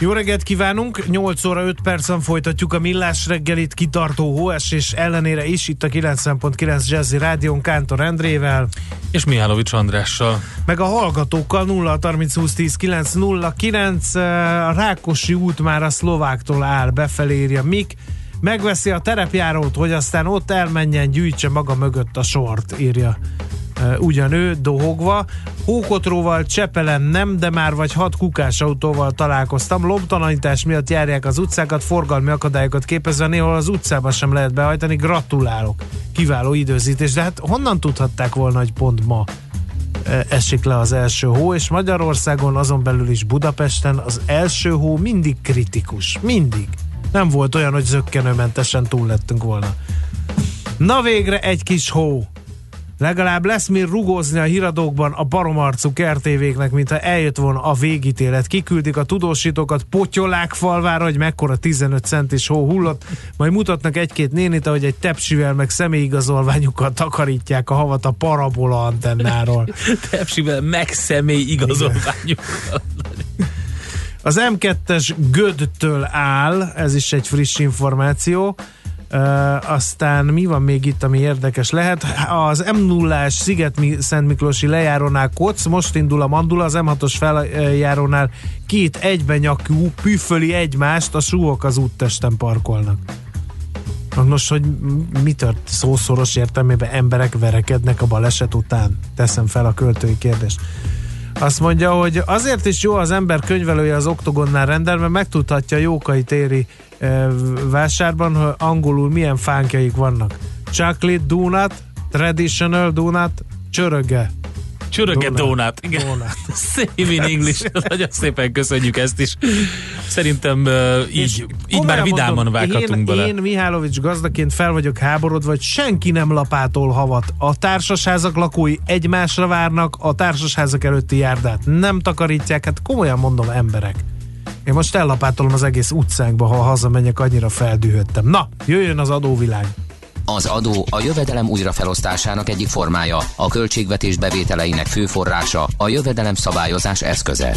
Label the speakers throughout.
Speaker 1: Jó reggelt kívánunk! 8 óra 5 percen folytatjuk a millás reggelit kitartó hóesés ellenére is itt a 90.9 Jazzy Rádión Kántor Endrével.
Speaker 2: És Mihálovics Andrással.
Speaker 1: Meg a hallgatókkal 0 30 20 10 9 0 9 a Rákosi út már a szlováktól áll, befelé írja Mik. Megveszi a terepjárót, hogy aztán ott elmenjen, gyűjtse maga mögött a sort, írja ugyan ő dohogva. Hókotróval Csepelen nem, de már vagy hat kukás autóval találkoztam. Lobtalanítás miatt járják az utcákat, forgalmi akadályokat képezve, néhol az utcába sem lehet behajtani. Gratulálok! Kiváló időzítés. De hát honnan tudhatták volna, hogy pont ma esik le az első hó, és Magyarországon, azon belül is Budapesten az első hó mindig kritikus. Mindig. Nem volt olyan, hogy zöggenőmentesen túl lettünk volna. Na végre egy kis hó. Legalább lesz mi rugózni a híradókban a baromarcú kertévéknek, mintha eljött volna a végítélet. Kiküldik a tudósítókat Potyolák falvára, hogy mekkora 15 centis hó hullott, majd mutatnak egy-két nénit, ahogy egy tepsivel meg személyigazolványukat takarítják a havat a parabola antennáról.
Speaker 2: tepsivel meg személyigazolványukat.
Speaker 1: Az M2-es Gödtől áll, ez is egy friss információ. Uh, aztán mi van még itt, ami érdekes lehet? Az M0-ás Sziget Szent Miklósi lejárónál koc, most indul a mandula, az M6-os feljárónál két egybenyakú püföli egymást, a súlyok az úttesten parkolnak. Nos, hogy mi tört szószoros értelmében emberek verekednek a baleset után? Teszem fel a költői kérdést. Azt mondja, hogy azért is jó az ember könyvelője az oktogonnál rendel, mert megtudhatja Jókai téri vásárban, hogy angolul milyen fánkjaik vannak. Chocolate donut, traditional donut, csöröge.
Speaker 2: Csöröge donut. Igen. donut. Szép in English. Nagyon szépen köszönjük ezt is. Szerintem uh, így, így már vidáman mondom, vághatunk
Speaker 1: én,
Speaker 2: bele.
Speaker 1: Én Mihálovics gazdaként fel vagyok háborodva, hogy senki nem lapától havat. A társasházak lakói egymásra várnak, a társasházak előtti járdát nem takarítják. Hát komolyan mondom, emberek. Én most ellapátolom az egész utcánkba, ha hazamegyek, annyira feldühöttem. Na, jöjjön az adóvilág.
Speaker 3: Az adó a jövedelem újrafelosztásának egyik formája, a költségvetés bevételeinek fő forrása, a jövedelem szabályozás eszköze.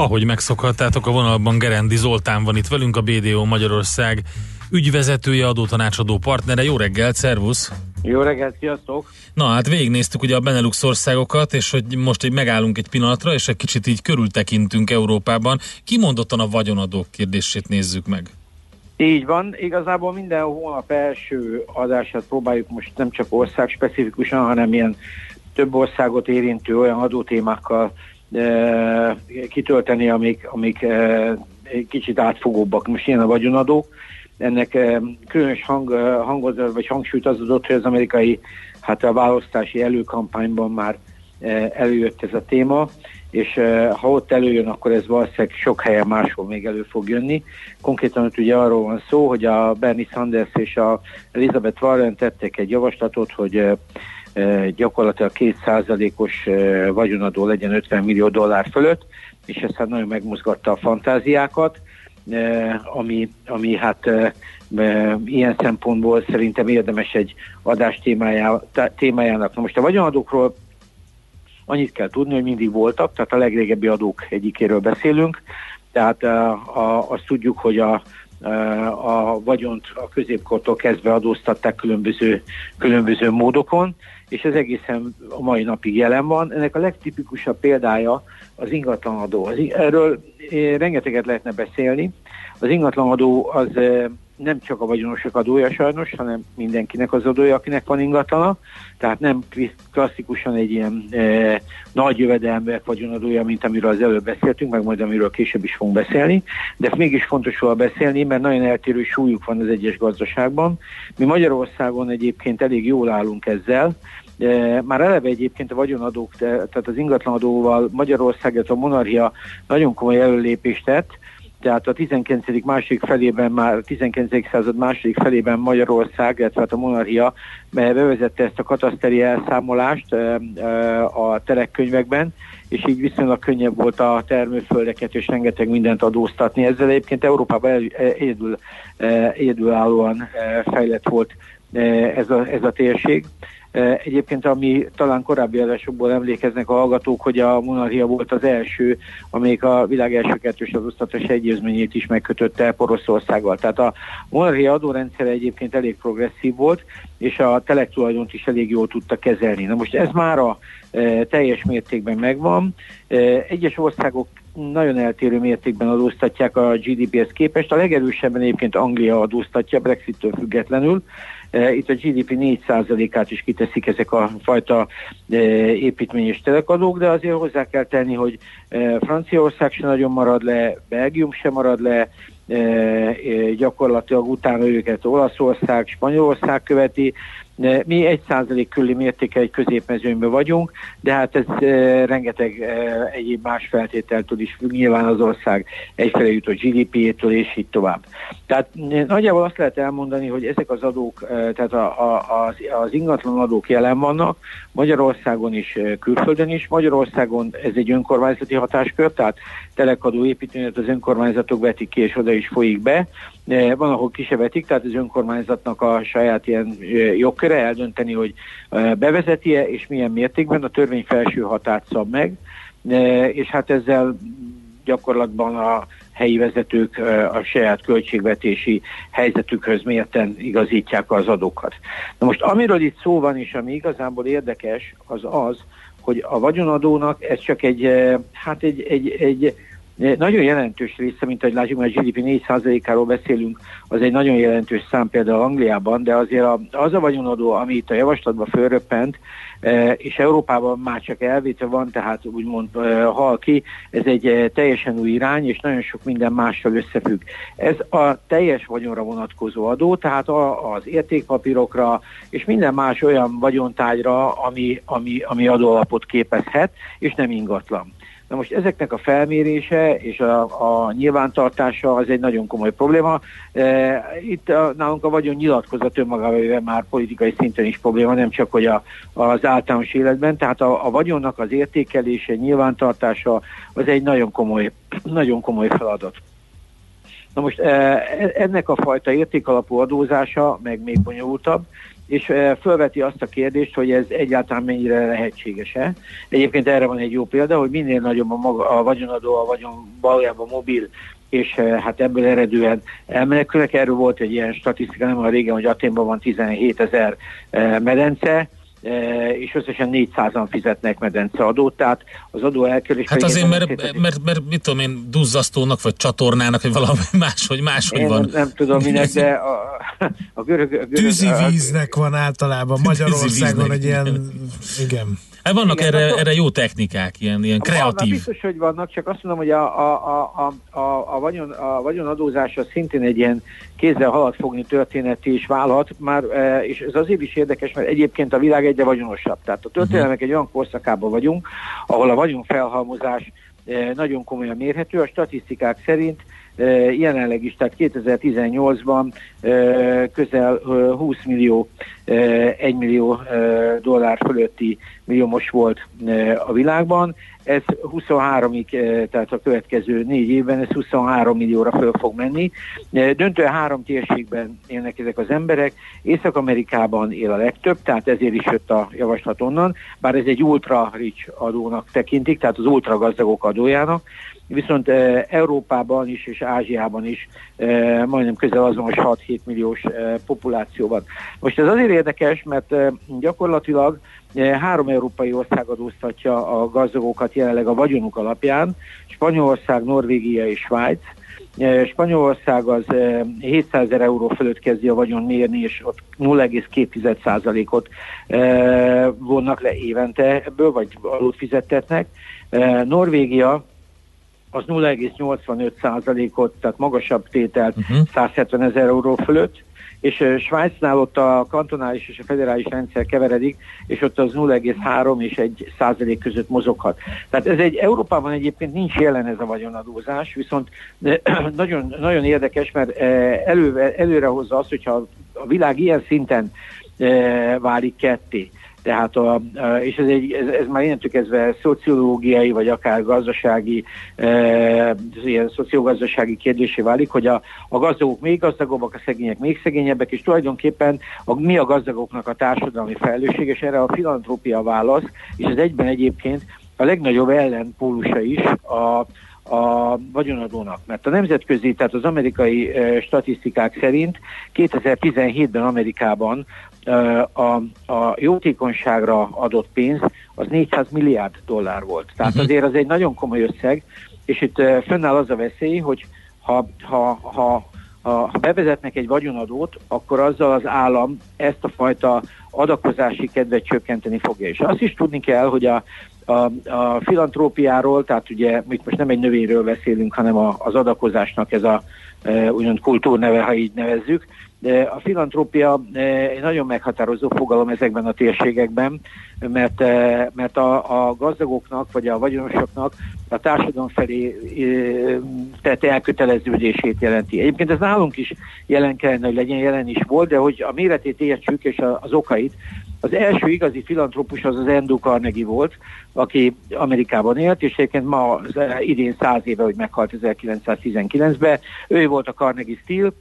Speaker 2: Ahogy megszokhattátok, a vonalban Gerendi Zoltán van itt velünk, a BDO Magyarország ügyvezetője, adótanácsadó partnere. Jó reggelt, szervusz!
Speaker 4: Jó reggelt, sziasztok!
Speaker 2: Na hát végignéztük ugye a Benelux országokat, és hogy most egy megállunk egy pillanatra, és egy kicsit így körültekintünk Európában. Kimondottan a vagyonadók kérdését nézzük meg.
Speaker 4: Így van, igazából minden hónap első adását próbáljuk most nem csak ország specifikusan, hanem ilyen több országot érintő olyan adótémákkal kitölteni, amik, amik kicsit átfogóbbak. Most ilyen a vagyonadó. Ennek különös hang, hangot, vagy hangsúlyt az adott, hogy az amerikai hát a választási előkampányban már előjött ez a téma, és ha ott előjön, akkor ez valószínűleg sok helyen máshol még elő fog jönni. Konkrétan ott ugye arról van szó, hogy a Bernie Sanders és a Elizabeth Warren tettek egy javaslatot, hogy gyakorlatilag kétszázalékos vagyonadó legyen 50 millió dollár fölött, és ez hát nagyon megmozgatta a fantáziákat, ami, ami hát ilyen szempontból szerintem érdemes egy adás témájá, témájának. Na most a vagyonadókról annyit kell tudni, hogy mindig voltak, tehát a legrégebbi adók egyikéről beszélünk, tehát a, a, azt tudjuk, hogy a, a vagyont a középkortól kezdve adóztatták különböző, különböző módokon, és ez egészen a mai napig jelen van. Ennek a legtipikusabb példája az ingatlanadó. Erről rengeteget lehetne beszélni. Az ingatlanadó az nem csak a vagyonosok adója sajnos, hanem mindenkinek az adója, akinek van ingatlana, tehát nem klasszikusan egy ilyen e, nagy jövedelműek vagyonadója, mint amiről az előbb beszéltünk, meg majd amiről később is fogunk beszélni, de mégis fontos róla beszélni, mert nagyon eltérő súlyuk van az egyes gazdaságban. Mi Magyarországon egyébként elég jól állunk ezzel, már eleve egyébként a vagyonadók, tehát az ingatlanadóval Magyarország, a monarchia nagyon komoly előlépést tett, tehát a 19. második felében már, 19. század második felében Magyarország, illetve hát a monarchia bevezette ezt a kataszteri elszámolást a telekkönyvekben, és így viszonylag könnyebb volt a termőföldeket és rengeteg mindent adóztatni. Ezzel egyébként Európában egyedül, egyedülállóan fejlett volt ez a, ez a térség. Egyébként, ami talán korábbi adásokból emlékeznek a hallgatók, hogy a monarchia volt az első, amelyik a világ első kettős adóztatás egyezményét is megkötötte Poroszországgal. Tehát a monarchia adórendszere egyébként elég progresszív volt, és a telektulajdont is elég jól tudta kezelni. Na most ez már a e, teljes mértékben megvan. E, egyes országok nagyon eltérő mértékben adóztatják a GDP-hez képest. A legerősebben egyébként Anglia adóztatja, Brexit-től függetlenül. E, itt a GDP 4%-át is kiteszik ezek a fajta e, építmény és telekadók, de azért hozzá kell tenni, hogy e, Franciaország se nagyon marad le, Belgium se marad le, gyakorlatilag utána őket Olaszország, Spanyolország követi, mi egy százalék külli mértéke egy középmezőnyben vagyunk, de hát ez e, rengeteg e, egyéb más feltételtől is függ, nyilván az ország egyfelé jutott GDP-től, és így tovább. Tehát nagyjából azt lehet elmondani, hogy ezek az adók, e, tehát a, a, az, az ingatlan adók jelen vannak, Magyarországon is, külföldön is. Magyarországon ez egy önkormányzati hatáskör, tehát telekadó építőnet az önkormányzatok vetik ki, és oda is folyik be. Van, ahol kisevetik, tehát az önkormányzatnak a saját ilyen jogköre eldönteni, hogy bevezeti-e, és milyen mértékben a törvény felső hatát szab meg, és hát ezzel gyakorlatban a helyi vezetők a saját költségvetési helyzetükhöz mérten igazítják az adókat. Na most amiről itt szó van, és ami igazából érdekes, az az, hogy a vagyonadónak ez csak egy, hát egy, egy, egy nagyon jelentős része, mint ahogy látjuk, mert a GDP 4%-áról beszélünk, az egy nagyon jelentős szám például Angliában, de azért az a vagyonadó, ami itt a javaslatban fölröppent, e, és Európában már csak elvétve van, tehát úgymond e, hal ki, ez egy e, teljesen új irány, és nagyon sok minden mással összefügg. Ez a teljes vagyonra vonatkozó adó, tehát az értékpapírokra, és minden más olyan vagyontágyra, ami, ami, ami adóalapot képezhet, és nem ingatlan. Na most ezeknek a felmérése és a, a nyilvántartása az egy nagyon komoly probléma. E, itt a, nálunk a vagyon nyilatkozat önmagában már politikai szinten is probléma, nem csak hogy a, az általános életben. Tehát a, a vagyonnak az értékelése, nyilvántartása az egy nagyon komoly, nagyon komoly feladat. Na most e, ennek a fajta értékalapú adózása meg még bonyolultabb, és felveti azt a kérdést, hogy ez egyáltalán mennyire lehetséges-e. Egyébként erre van egy jó példa, hogy minél nagyobb a, maga, a vagyonadó, a vagyon valójában mobil, és hát ebből eredően elmenekülnek. Erről volt egy ilyen statisztika, nem a régen, hogy Aténban van 17 ezer medence, és összesen 400-an fizetnek medenceadót, tehát az adó elkerülés...
Speaker 2: Hát azért, mert, mert, mert, mert, mit tudom én, duzzasztónak, vagy csatornának, vagy valami máshogy, máshogy van.
Speaker 4: Nem, nem tudom minek, de a, a görög... A görög
Speaker 1: Tűzi víznek van általában Magyarországon egy ilyen... Igen.
Speaker 2: Hát vannak Igen, erre, erre jó technikák, ilyen, ilyen kreatív. Vannak,
Speaker 4: biztos, hogy vannak, csak azt mondom, hogy a, a, a, a, a, vagyon, a vagyonadózása szintén egy ilyen kézzel halad fogni történeti is válhat, már, e, és ez azért is érdekes, mert egyébként a világ egyre vagyonosabb. Tehát a történelmek uh-huh. egy olyan korszakában vagyunk, ahol a vagyonfelhalmozás e, nagyon komolyan mérhető. A statisztikák szerint jelenleg is, tehát 2018-ban közel 20 millió, 1 millió dollár fölötti milliómos volt a világban. Ez 23-ig, tehát a következő négy évben ez 23 millióra föl fog menni. Döntően három térségben élnek ezek az emberek. Észak-Amerikában él a legtöbb, tehát ezért is jött a javaslat onnan, bár ez egy ultra rich adónak tekintik, tehát az ultra gazdagok adójának viszont e, Európában is és Ázsiában is e, majdnem közel azonos 6-7 milliós e, populáció van. Most ez azért érdekes, mert gyakorlatilag három európai ország adóztatja a gazdagokat jelenleg a vagyonuk alapján, Spanyolország, Norvégia és Svájc, Spanyolország az 700 ezer euró fölött kezdi a vagyon mérni, és ott 0,2%-ot vonnak le évente ebből, vagy adót fizettetnek. Norvégia az 0,85%-ot, tehát magasabb tételt uh-huh. 170 ezer euró fölött, és Svájcnál ott a kantonális és a federális rendszer keveredik, és ott az 0,3 és 1 százalék között mozoghat. Tehát ez egy, Európában egyébként nincs jelen ez a vagyonadózás, viszont nagyon, nagyon érdekes, mert elő, előre hozza azt, hogyha a világ ilyen szinten válik ketté, tehát a, és ez, egy, ez, ez már innentől kezdve szociológiai, vagy akár gazdasági, e, ilyen szociogazdasági kérdésé válik, hogy a, a gazdagok még gazdagabbak, a szegények még szegényebbek, és tulajdonképpen a, mi a gazdagoknak a társadalmi felelősség, és erre a filantrópia válasz, és ez egyben egyébként a legnagyobb ellenpólusa is a, a vagyonadónak. Mert a nemzetközi, tehát az amerikai e, statisztikák szerint 2017-ben Amerikában a, a jótékonyságra adott pénz az 400 milliárd dollár volt. Tehát uh-huh. azért az egy nagyon komoly összeg, és itt fönnáll az a veszély, hogy ha, ha, ha, ha bevezetnek egy vagyonadót, akkor azzal az állam ezt a fajta adakozási kedvet csökkenteni fogja. És azt is tudni kell, hogy a, a, a filantrópiáról, tehát ugye itt most nem egy növényről beszélünk, hanem a, az adakozásnak ez a e, úgymond kultúrneve, ha így nevezzük, de a filantrópia eh, egy nagyon meghatározó fogalom ezekben a térségekben, mert, eh, mert a, a gazdagoknak vagy a vagyonosoknak a társadalom felé eh, tett elköteleződését jelenti. Egyébként ez nálunk is jelen kellene, hogy legyen, jelen is volt, de hogy a méretét értsük és az okait, az első igazi filantrópus az az Andrew Carnegie volt, aki Amerikában élt, és egyébként ma az idén száz éve, hogy meghalt 1919-ben. Ő volt a Carnegie Steel,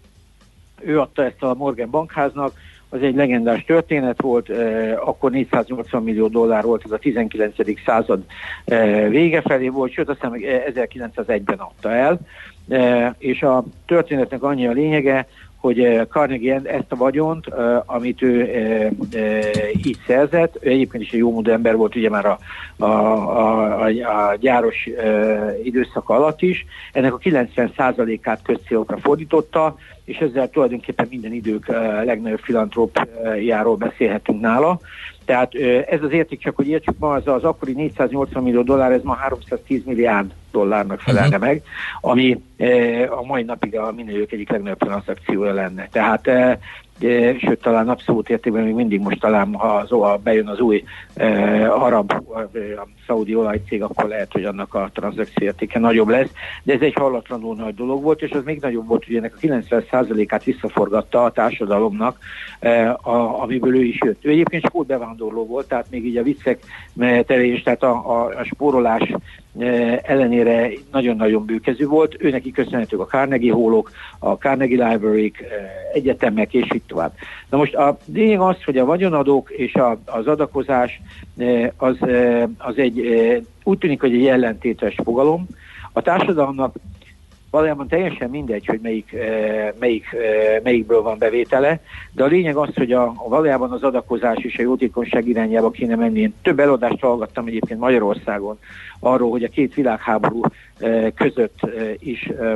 Speaker 4: ő adta ezt a Morgan Bankháznak, az egy legendás történet volt, eh, akkor 480 millió dollár volt, ez a 19. század eh, vége felé volt, sőt aztán meg 1901-ben adta el, eh, és a történetnek annyi a lényege, hogy eh, Carnegie ezt a vagyont, eh, amit ő eh, így szerzett, ő egyébként is egy jó ember volt, ugye már a, a, a, a gyáros időszak alatt is, ennek a 90%-át közcélokra fordította, és ezzel tulajdonképpen minden idők legnagyobb filantrópjáról beszélhetünk nála. Tehát ez az érték, csak hogy értsük ma, az, az akkori 480 millió dollár, ez ma 310 milliárd dollárnak felelne uh-huh. meg, ami a mai napig a minőjük egyik legnagyobb transzakciója lenne. Tehát sőt talán abszolút értékben még mindig most talán, ha az, ha bejön az új eh, arab, a szaudi olajcég, akkor lehet, hogy annak a tranzakció értéke nagyobb lesz, de ez egy hallatlanul nagy dolog volt, és az még nagyobb volt, hogy ennek a 90%-át visszaforgatta a társadalomnak, eh, a, amiből ő is jött. Ő egyébként spór bevándorló volt, tehát még így a viccek terén, tehát a, a, a spórolás E, ellenére nagyon-nagyon bőkezű volt. Ő neki köszönhetők a Carnegie hólok, a Carnegie library e, egyetemek, és így tovább. Na most a lényeg az, hogy a vagyonadók és a, az adakozás e, az, az egy, úgy tűnik, hogy egy ellentétes fogalom. A társadalomnak valójában teljesen mindegy, hogy melyik, melyik, melyikből van bevétele, de a lényeg az, hogy a, a valójában az adakozás és a jótékonyság irányába kéne menni. Én több eladást hallgattam egyébként Magyarországon arról, hogy a két világháború eh, között eh, is eh,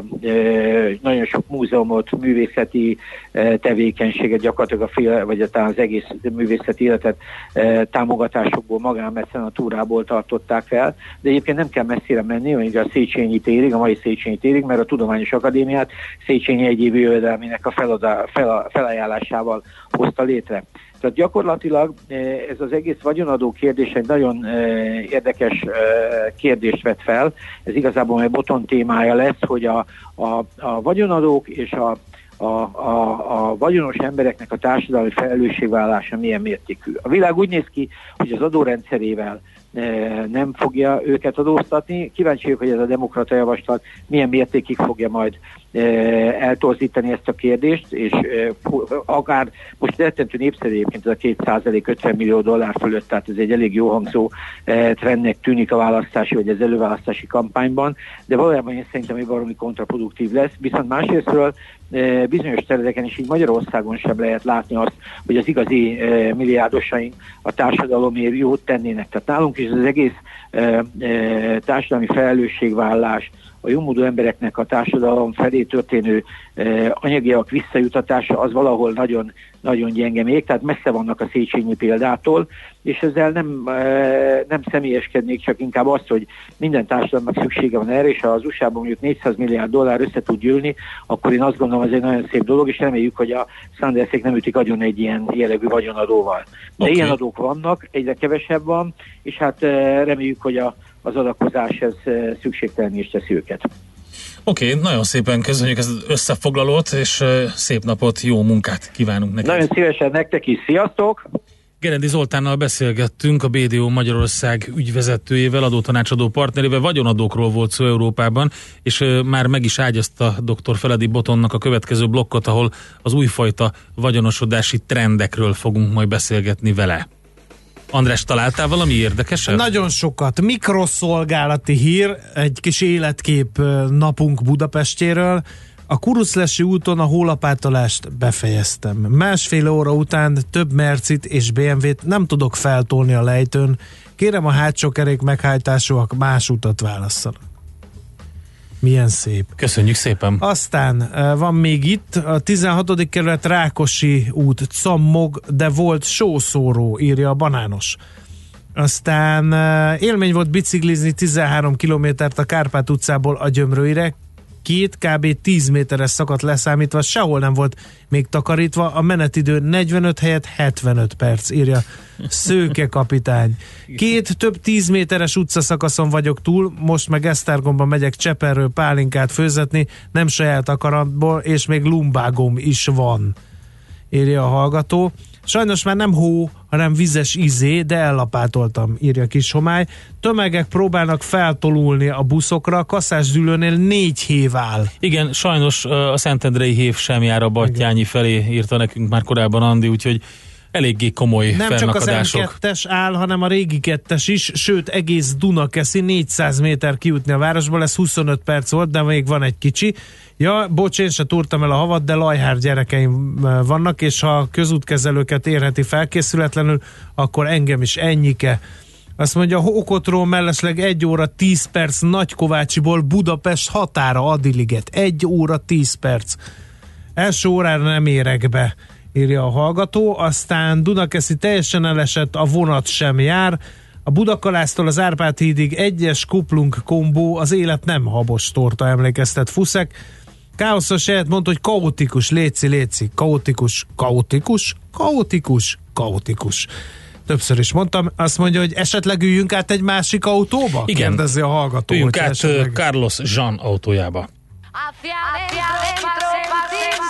Speaker 4: nagyon sok múzeumot, művészeti tevékenységet gyakorlatilag a fél, vagy az egész művészeti életet támogatásokból, magánmecenatúrából tartották fel, de egyébként nem kell messzire menni, hogy a Széchenyi térig, a mai Széchenyi térig, mert a Tudományos Akadémiát Széchenyi egyéb jövedelmének a feladá, fel, felajánlásával hozta létre. Tehát gyakorlatilag eh, ez az egész vagyonadó kérdés egy nagyon eh, érdekes eh, kérdést vet fel. Ez igazából egy boton témája lesz, hogy a, a, a vagyonadók és a, a, a, a vagyonos embereknek a társadalmi felelősségvállása milyen mértékű. A világ úgy néz ki, hogy az adórendszerével nem fogja őket adóztatni. Kíváncsi vagyok, hogy ez a demokrata javaslat milyen mértékig fogja majd eltorzítani ezt a kérdést, és akár most rettentő népszerű egyébként ez a 2 50 millió dollár fölött, tehát ez egy elég jó hangzó trendnek tűnik a választási vagy az előválasztási kampányban, de valójában én szerintem hogy valami kontraproduktív lesz, viszont másrésztről bizonyos területeken is így Magyarországon sem lehet látni azt, hogy az igazi milliárdosaink a társadalomért jót tennének. Tehát nálunk is az egész társadalmi felelősségvállás, a jómódú embereknek a társadalom felé történő anyagiak visszajutatása az valahol nagyon, nagyon gyenge még, tehát messze vannak a Széchenyi példától, és ezzel nem, nem személyeskednék, csak inkább azt, hogy minden társadalomnak szüksége van erre, és ha az USA-ban mondjuk 400 milliárd dollár össze tud gyűlni, akkor én azt gondolom, ez egy nagyon szép dolog, és reméljük, hogy a Sanderszék nem ütik agyon egy ilyen jellegű vagyonadóval. De okay. ilyen adók vannak, egyre kevesebb van, és hát reméljük, hogy a, az adakozás ez szükségtelen is teszi őket.
Speaker 2: Oké, okay, nagyon szépen köszönjük ezt az összefoglalót, és szép napot, jó munkát kívánunk neked.
Speaker 4: Nagyon szívesen nektek is, sziasztok!
Speaker 2: Gerendi Zoltánnal beszélgettünk, a BDO Magyarország ügyvezetőjével, adótanácsadó partnerével, vagyonadókról volt szó Európában, és már meg is ágyazta dr. Feledi Botonnak a következő blokkot, ahol az újfajta vagyonosodási trendekről fogunk majd beszélgetni vele. András, találtál valami érdekeset?
Speaker 1: Nagyon sokat. Mikroszolgálati hír, egy kis életkép napunk Budapestéről. A Kuruszlesi úton a hólapátolást befejeztem. Másfél óra után több Mercit és BMW-t nem tudok feltolni a lejtőn. Kérem a hátsó kerék meghajtásúak más utat válasszanak. Milyen szép.
Speaker 2: Köszönjük szépen.
Speaker 1: Aztán van még itt a 16. kerület Rákosi út, Cammog, de volt sószóró, írja a banános. Aztán élmény volt biciklizni 13 kilométert a Kárpát utcából a Gyömrőire, két kb. 10 méteres szakat leszámítva sehol nem volt még takarítva, a menetidő 45 helyett 75 perc, írja Szőke kapitány. Két több 10 méteres utcaszakaszon vagyok túl, most meg Esztergomba megyek Cseperről pálinkát főzetni, nem saját akaratból, és még lumbágom is van, írja a hallgató. Sajnos már nem hó, hanem vizes izé, de ellapátoltam, írja kis homály. Tömegek próbálnak feltolulni a buszokra, a dülőnél négy hév áll.
Speaker 2: Igen, sajnos a Szentendrei hév sem jár a Battyányi felé, írta nekünk már korábban Andi, úgyhogy eléggé komoly
Speaker 1: Nem csak az M2-es áll, hanem a régi kettes is, sőt egész Dunakeszi 400 méter kijutni a városból, ez 25 perc volt, de még van egy kicsi. Ja, bocs, én se túrtam el a havat, de lajhár gyerekeim vannak, és ha a közútkezelőket érheti felkészületlenül, akkor engem is ennyike. Azt mondja, Hókotról mellesleg 1 óra 10 perc Nagykovácsiból Budapest határa Adiliget. 1 óra 10 perc. Első órára nem érek be írja a hallgató. Aztán Dunakeszi teljesen elesett, a vonat sem jár. A Budakalásztól az Árpád hídig egyes kuplunk kombó, az élet nem habos torta, emlékeztet Fuszek. Káoszos lehet mondta, hogy kaotikus, léci, léci, kaotikus, kaotikus, kaotikus, kaotikus. Többször is mondtam, azt mondja, hogy esetleg üljünk át egy másik autóba?
Speaker 2: Igen.
Speaker 1: Kérdezi a hallgató.
Speaker 2: Üljünk át esetleg... Carlos Jean autójába. Hacia adentro,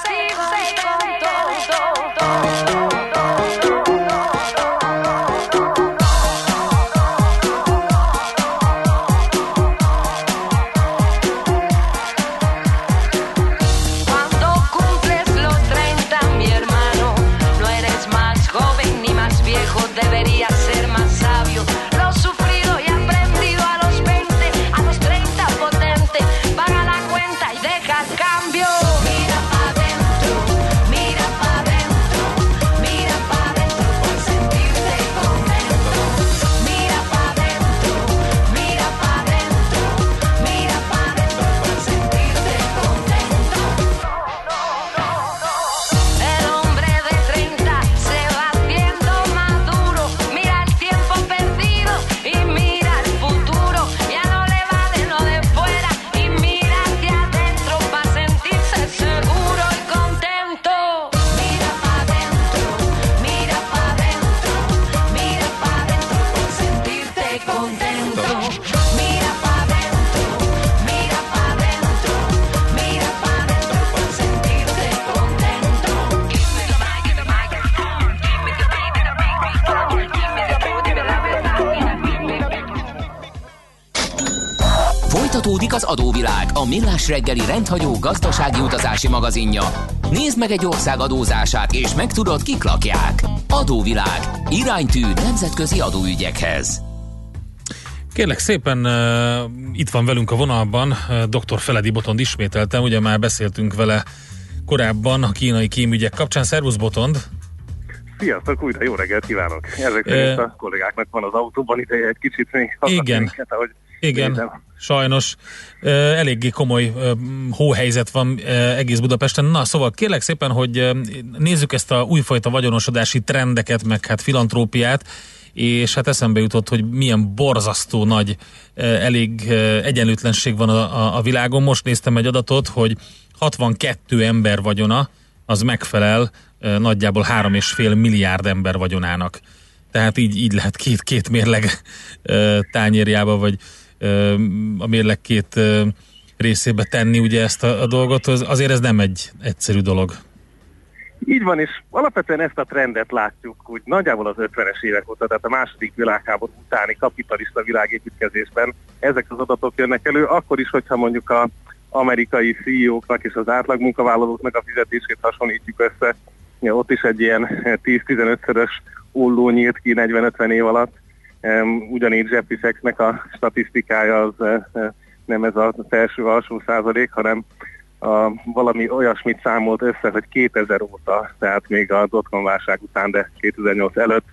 Speaker 3: a millás reggeli rendhagyó gazdasági utazási magazinja. Nézd meg egy ország adózását, és megtudod, kik lakják. Adóvilág. Iránytű nemzetközi adóügyekhez.
Speaker 2: Kérlek szépen, uh, itt van velünk a vonalban uh, dr. Feledi Botond ismételtem, ugye már beszéltünk vele korábban a kínai kémügyek kapcsán. Szervusz Botond!
Speaker 5: Sziasztok, újra jó reggelt kívánok! Ezek szerint uh, a kollégáknak van az autóban ideje egy kicsit még
Speaker 2: Igen. Minket, ahogy Igen, nézem. sajnos eléggé komoly hóhelyzet van egész Budapesten. Na, szóval kérlek szépen, hogy nézzük ezt a újfajta vagyonosodási trendeket, meg hát filantrópiát, és hát eszembe jutott, hogy milyen borzasztó nagy, elég egyenlőtlenség van a, a, a világon. Most néztem egy adatot, hogy 62 ember vagyona, az megfelel nagyjából 3,5 milliárd ember vagyonának. Tehát így, így lehet két, két mérleg tányérjába, vagy a mérleg két részébe tenni ugye ezt a, a dolgot, az, azért ez nem egy egyszerű dolog.
Speaker 5: Így van, és alapvetően ezt a trendet látjuk úgy nagyjából az 50-es évek óta, tehát a második világháború utáni kapitalista világépítkezésben ezek az adatok jönnek elő, akkor is, hogyha mondjuk a amerikai CEO-knak és az átlag munkavállalóknak a fizetését hasonlítjuk össze, ja, ott is egy ilyen 10-15-szörös olló nyílt ki 40-50 év alatt, ugyanígy Sachsnek a statisztikája az eh, eh, nem ez az első-alsó százalék, hanem a, valami olyasmit számolt össze, hogy 2000 óta, tehát még a dotcom válság után, de 2008 előtt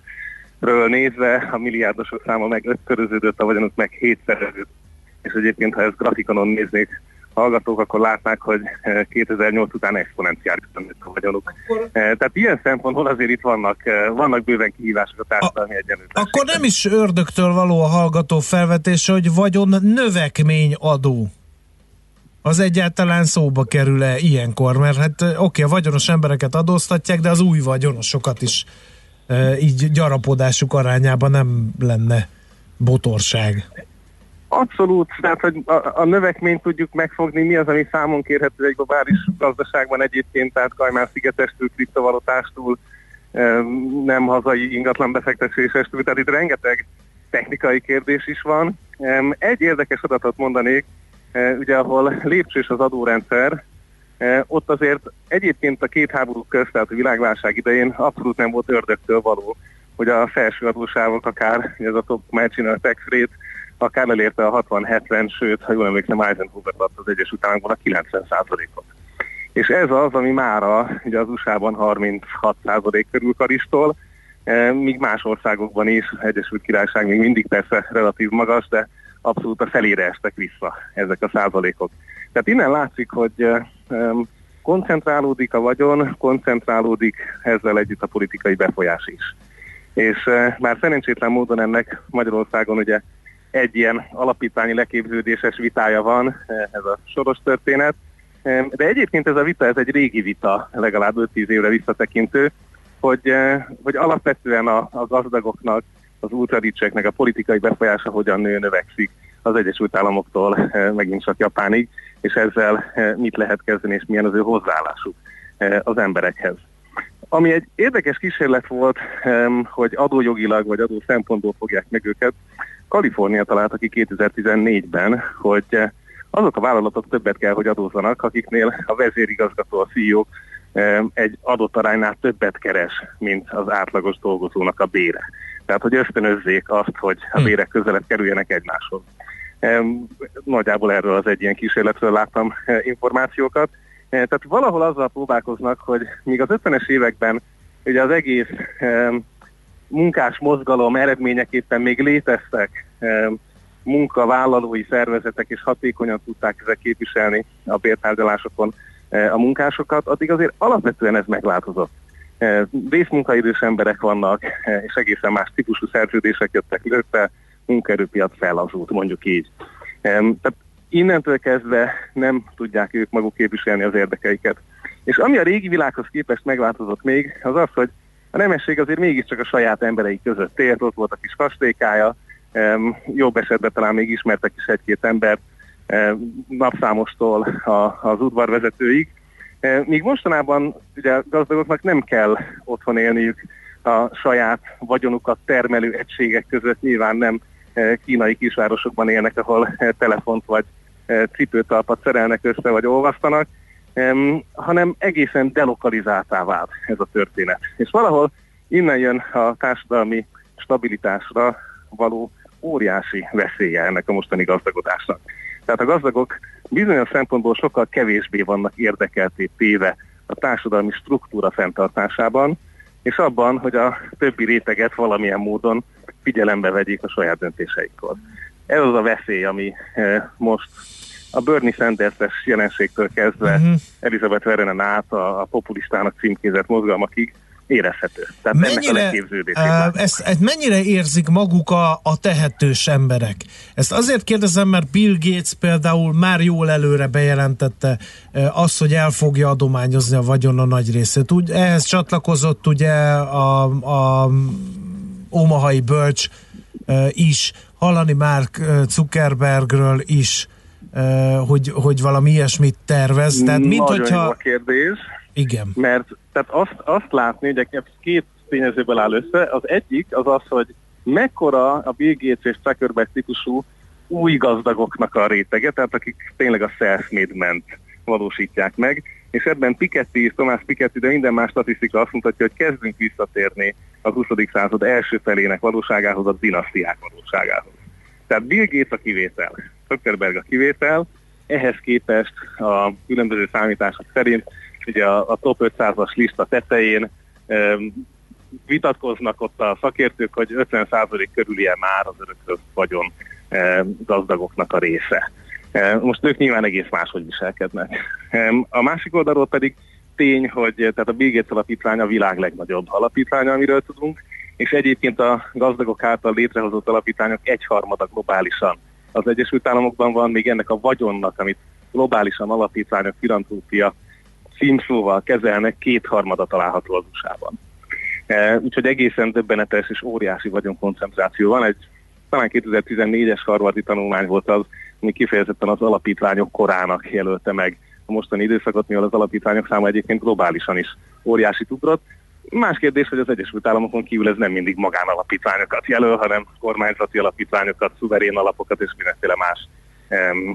Speaker 5: ről nézve a milliárdosok száma meg ötköröződött, a vagyonok meg hétszereződött. És egyébként, ha ezt grafikonon néznék hallgatók, akkor látnák, hogy 2008 eh, után exponenciálisan nőtt a vagyonuk. Akkor... Tehát ilyen szempontból azért itt vannak, vannak bőven kihívások a társadalmi egyenlőtlenség.
Speaker 1: Akkor nem is ördögtől való a hallgató felvetése, hogy vagyon növekmény adó az egyáltalán szóba kerül-e ilyenkor? Mert hát oké, okay, a vagyonos embereket adóztatják, de az új vagyonosokat is így gyarapodásuk arányában nem lenne botorság.
Speaker 5: Abszolút, tehát hogy a, a növekményt tudjuk megfogni, mi az, ami számon kérhető egy globális gazdaságban egyébként, tehát Kajmán szigetestől, kriptovalutástól, nem hazai ingatlan befektetésestől, tehát itt rengeteg technikai kérdés is van. Egy érdekes adatot mondanék, ugye ahol lépcsős az adórendszer, ott azért egyébként a két háború közt, tehát a világválság idején abszolút nem volt ördögtől való, hogy a felső adósávok akár, ez a top tax rate, akár elérte a 60-70, sőt, ha jól emlékszem, Eisenhower adta az Egyesült Államokban a 90 ot És ez az, ami mára ugye az USA-ban 36 körül karistol, e, míg más országokban is, Egyesült Királyság még mindig persze relatív magas, de abszolút a felére estek vissza ezek a százalékok. Tehát innen látszik, hogy koncentrálódik a vagyon, koncentrálódik ezzel együtt a politikai befolyás is. És már szerencsétlen módon ennek Magyarországon ugye egy ilyen alapítványi leképződéses vitája van, ez a soros történet, de egyébként ez a vita, ez egy régi vita, legalább 5-10 évre visszatekintő, hogy, hogy alapvetően a, a gazdagoknak az ultradicseknek a politikai befolyása hogyan nő, növekszik az Egyesült Államoktól megint csak Japánig, és ezzel mit lehet kezdeni, és milyen az ő hozzáállásuk az emberekhez. Ami egy érdekes kísérlet volt, hogy adójogilag vagy adó szempontból fogják meg őket, Kalifornia találta ki 2014-ben, hogy azok a vállalatok többet kell, hogy adózzanak, akiknél a vezérigazgató, a CEO egy adott aránynál többet keres, mint az átlagos dolgozónak a bére. Tehát, hogy ösztönözzék azt, hogy a hm. bérek közelebb kerüljenek egymáshoz. Nagyjából erről az egy ilyen kísérletről láttam eh, információkat. Eh, tehát valahol azzal próbálkoznak, hogy míg az 50-es években ugye az egész munkás mozgalom eredményeképpen még léteztek munkavállalói szervezetek, és hatékonyan tudták ezek képviselni a bértárgyalásokon eh, a munkásokat, addig azért alapvetően ez megváltozott. Részmunkaidős emberek vannak, és egészen más típusú szerződések jöttek létre, munkaerőpiac fellazult, mondjuk így. Tehát innentől kezdve nem tudják ők maguk képviselni az érdekeiket. És ami a régi világhoz képest megváltozott még, az az, hogy a nemesség azért mégiscsak a saját emberei között élt, ott volt a kis kastélykája, jobb esetben talán még ismertek is egy-két ember napszámostól az udvarvezetőig. Míg mostanában ugye gazdagoknak nem kell otthon élniük a saját vagyonukat termelő egységek között, nyilván nem kínai kisvárosokban élnek, ahol telefont vagy cipőtalpat szerelnek össze, vagy olvasztanak, hanem egészen delokalizáltá vált ez a történet. És valahol innen jön a társadalmi stabilitásra való óriási veszélye ennek a mostani gazdagodásnak. Tehát a gazdagok bizonyos szempontból sokkal kevésbé vannak érdekelté téve a társadalmi struktúra fenntartásában, és abban, hogy a többi réteget valamilyen módon figyelembe vegyék a saját döntéseikkor. ez az a veszély, ami most a Bernie Sanders-es jelenségtől kezdve uh-huh. Elizabeth Warren át a, a populistának címkézett mozgalmakig érezhető.
Speaker 1: Tehát mennyire, ennek a ezt, ezt mennyire érzik maguk a, a tehetős emberek? Ezt azért kérdezem, mert Bill Gates például már jól előre bejelentette azt, hogy el fogja adományozni a vagyon a nagy részét. Úgy, ehhez csatlakozott ugye a, a Omahai bölcs is, hallani már Zuckerbergről is, hogy, hogy valami ilyesmit tervez.
Speaker 5: Tehát, mint Nagyon hogyha... jó a kérdés.
Speaker 1: Igen.
Speaker 5: Mert tehát azt, azt látni, hogy két tényezőből áll össze. Az egyik az az, hogy mekkora a Bill Gates és Zuckerberg típusú új gazdagoknak a rétege, tehát akik tényleg a self-made ment valósítják meg, és ebben Piketty, Tomás Piketty, de minden más statisztika azt mutatja, hogy kezdünk visszatérni a 20. század első felének valóságához, a dinasztiák valóságához. Tehát Bill Gates a kivétel, Zuckerberg a kivétel, ehhez képest a különböző számítások szerint ugye a, a top 500-as lista tetején vitatkoznak ott a szakértők, hogy 50% körül már az örökös vagyon gazdagoknak a része. Most ők nyilván egész máshogy viselkednek. A másik oldalról pedig tény, hogy tehát a Bill Gates alapítvány a világ legnagyobb alapítványa, amiről tudunk, és egyébként a gazdagok által létrehozott alapítványok egyharmada globálisan az Egyesült Államokban van, még ennek a vagyonnak, amit globálisan alapítványok, filantrópia címszóval kezelnek, kétharmada található az USA-ban. E, úgyhogy egészen döbbenetes és óriási vagyonkoncentráció van. Egy talán 2014-es harvardi tanulmány volt az, ami kifejezetten az alapítványok korának jelölte meg a mostani időszakot, mivel az alapítványok száma egyébként globálisan is óriási ugrott. Más kérdés, hogy az Egyesült Államokon kívül ez nem mindig magánalapítványokat jelöl, hanem kormányzati alapítványokat, szuverén alapokat és mindenféle más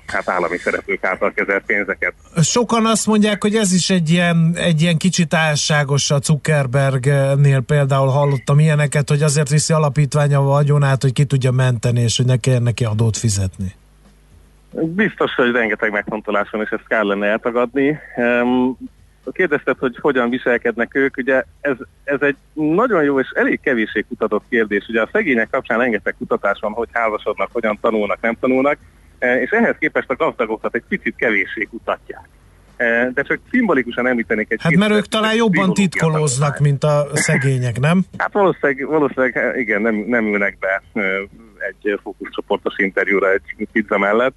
Speaker 5: hát állami szereplők által kezelt pénzeket.
Speaker 1: Sokan azt mondják, hogy ez is egy ilyen, egy ilyen kicsit álságos a Zuckerbergnél például hallottam ilyeneket, hogy azért viszi alapítványa a vagyonát, hogy ki tudja menteni, és hogy ne kelljen neki adót fizetni.
Speaker 5: Biztos, hogy rengeteg megfontolás van, és ezt kellene eltagadni. Kérdezted, hogy hogyan viselkednek ők, ugye ez, ez egy nagyon jó és elég kevéssé kutatott kérdés. Ugye a szegények kapcsán rengeteg kutatás van, hogy házasodnak, hogyan tanulnak, nem tanulnak, e, és ehhez képest a gazdagokat egy picit kevéssé kutatják. E, de csak szimbolikusan említenék egy
Speaker 1: Hát mert ők talán jobban titkolóznak, mint a szegények, nem?
Speaker 5: Hát valószínűleg, valószínűleg igen, nem, nem ülnek be egy fókuszcsoportos interjúra egy pizza mellett,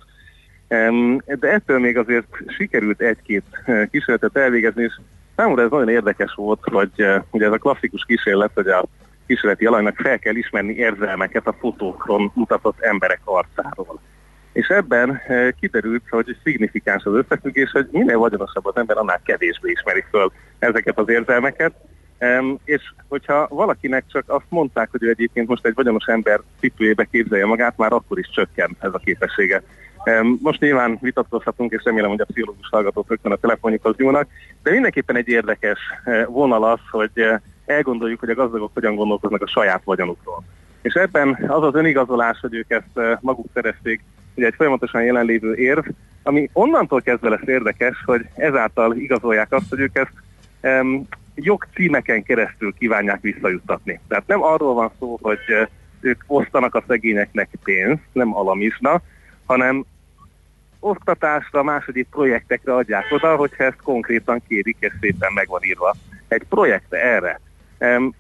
Speaker 5: de ettől még azért sikerült egy-két eh, kísérletet elvégezni, és számomra ez nagyon érdekes volt, hogy eh, ugye ez a klasszikus kísérlet, hogy a kísérleti alanynak fel kell ismerni érzelmeket a fotókon mutatott emberek arcáról. És ebben eh, kiderült, hogy szignifikáns az összefüggés, hogy minél vagyonosabb az ember, annál kevésbé ismeri föl ezeket az érzelmeket, és hogyha valakinek csak azt mondták, hogy ő egyébként most egy vagyonos ember cipőjébe képzelje magát, már akkor is csökken ez a képessége. Most nyilván vitatkozhatunk, és remélem, hogy a pszichológus hallgatók rögtön a telefonjukhoz nyúlnak, de mindenképpen egy érdekes eh, vonal az, hogy eh, elgondoljuk, hogy a gazdagok hogyan gondolkoznak a saját vagyonukról. És ebben az az önigazolás, hogy ők ezt eh, maguk szerezték, ugye egy folyamatosan jelenlévő érv, ami onnantól kezdve lesz érdekes, hogy ezáltal igazolják azt, hogy ők ezt um, jogcímeken keresztül kívánják visszajuttatni. Tehát nem arról van szó, hogy ők osztanak a szegényeknek pénzt, nem alamizna, hanem oktatásra, második projektekre adják oda, hogyha ezt konkrétan kérik, és szépen meg van írva egy projekte erre. Um,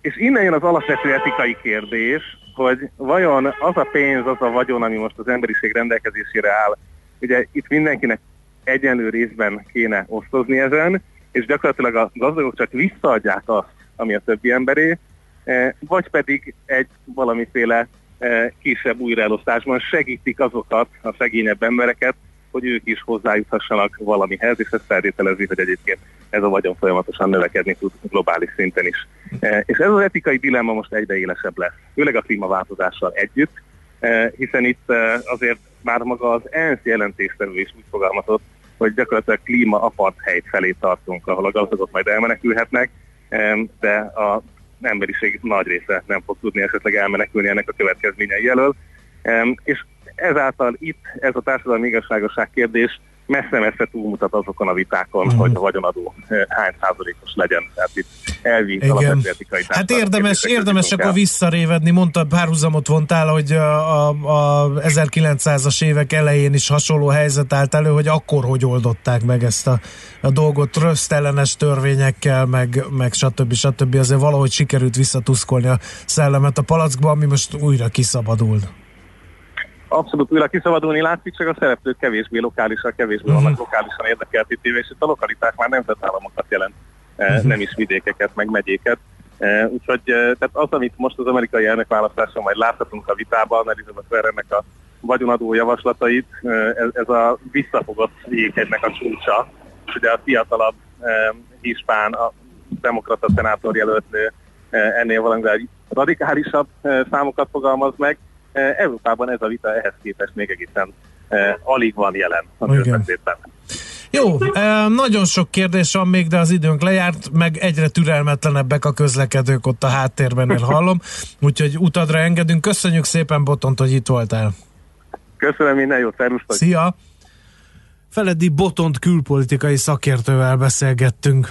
Speaker 5: és innen jön az alapvető etikai kérdés, hogy vajon az a pénz, az a vagyon, ami most az emberiség rendelkezésére áll, ugye itt mindenkinek egyenlő részben kéne osztozni ezen, és gyakorlatilag a gazdagok csak visszaadják azt, ami a többi emberé, eh, vagy pedig egy valamiféle kisebb újraelosztásban segítik azokat a szegényebb embereket, hogy ők is hozzájuthassanak valamihez, és ez feltételezi, hogy egyébként ez a vagyon folyamatosan növekedni tud globális szinten is. E, és ez az etikai dilemma most egyre élesebb lesz, főleg a klímaváltozással együtt, e, hiszen itt azért már maga az ENSZ jelentéstevő is úgy fogalmazott, hogy gyakorlatilag klíma apart helyt felé tartunk, ahol a gazdagok majd elmenekülhetnek, de a emberiség nagy része nem fog tudni esetleg elmenekülni ennek a következményei elől. És ezáltal itt ez a társadalmi igazságosság kérdés messze-messze túlmutat azokon a vitákon, uh-huh. hogy a vagyonadó hány százalékos legyen. Tehát itt elvi alapvetőetikai
Speaker 1: Hát érdemes, érdemes akkor visszarévedni, mondtad, párhuzamot vontál, hogy a, a, a 1900-as évek elején is hasonló helyzet állt elő, hogy akkor hogy oldották meg ezt a, a dolgot rösztellenes törvényekkel, meg, meg stb. stb. Azért valahogy sikerült visszatuszkolni a szellemet a palackba, ami most újra kiszabadul
Speaker 5: abszolút újra kiszabadulni látszik, csak a szereplők kevésbé lokálisan, kevésbé uh-huh. vannak lokálisan érdekelt és itt a lokalitás már nemzetállamokat jelent, uh-huh. nem is vidékeket, meg megyéket. Eh, úgyhogy eh, tehát az, amit most az amerikai elnökválasztáson majd láthatunk a vitában, Elizabeth Warrennek a vagyonadó javaslatait, ez, ez a visszafogott jéghegynek a csúcsa, és ugye a fiatalabb hispán, a demokrata szenátor jelöltnő ennél valamivel radikálisabb számokat fogalmaz meg, Európában ez a vita ehhez képest még egészen eh, alig van jelen a.
Speaker 1: Jó, eh, nagyon sok kérdés van még, de az időnk lejárt, meg egyre türelmetlenebbek a közlekedők ott a háttérben, én hallom, úgyhogy utadra engedünk. Köszönjük szépen, Botont, hogy itt voltál.
Speaker 5: Köszönöm, minden jót, szervusztok!
Speaker 1: Szia! Feledi Botont külpolitikai szakértővel beszélgettünk.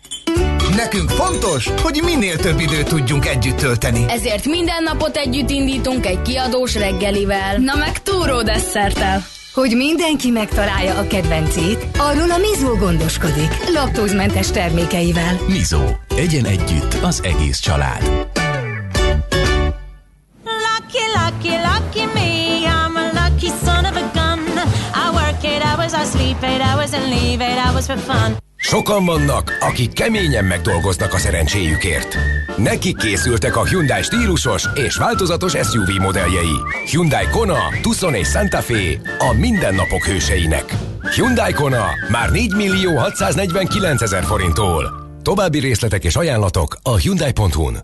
Speaker 6: Nekünk fontos, hogy minél több időt tudjunk együtt tölteni.
Speaker 7: Ezért minden napot együtt indítunk egy kiadós reggelivel. Na meg túró desszertel.
Speaker 8: Hogy mindenki megtalálja a kedvencét, arról a Mizó gondoskodik. Laktózmentes termékeivel.
Speaker 9: Mizó. Egyen együtt az egész család.
Speaker 10: Lucky, lucky, lucky me. I'm a lucky son of a gun. I work eight hours, I sleep eight hours and leave eight hours for fun.
Speaker 9: Sokan vannak, akik keményen megdolgoznak a szerencséjükért. Nekik készültek a Hyundai stílusos és változatos SUV modelljei. Hyundai Kona, Tucson és Santa Fe a mindennapok hőseinek. Hyundai Kona már 4 millió 649 ezer forinttól. További részletek és ajánlatok a Hyundai.hu-n.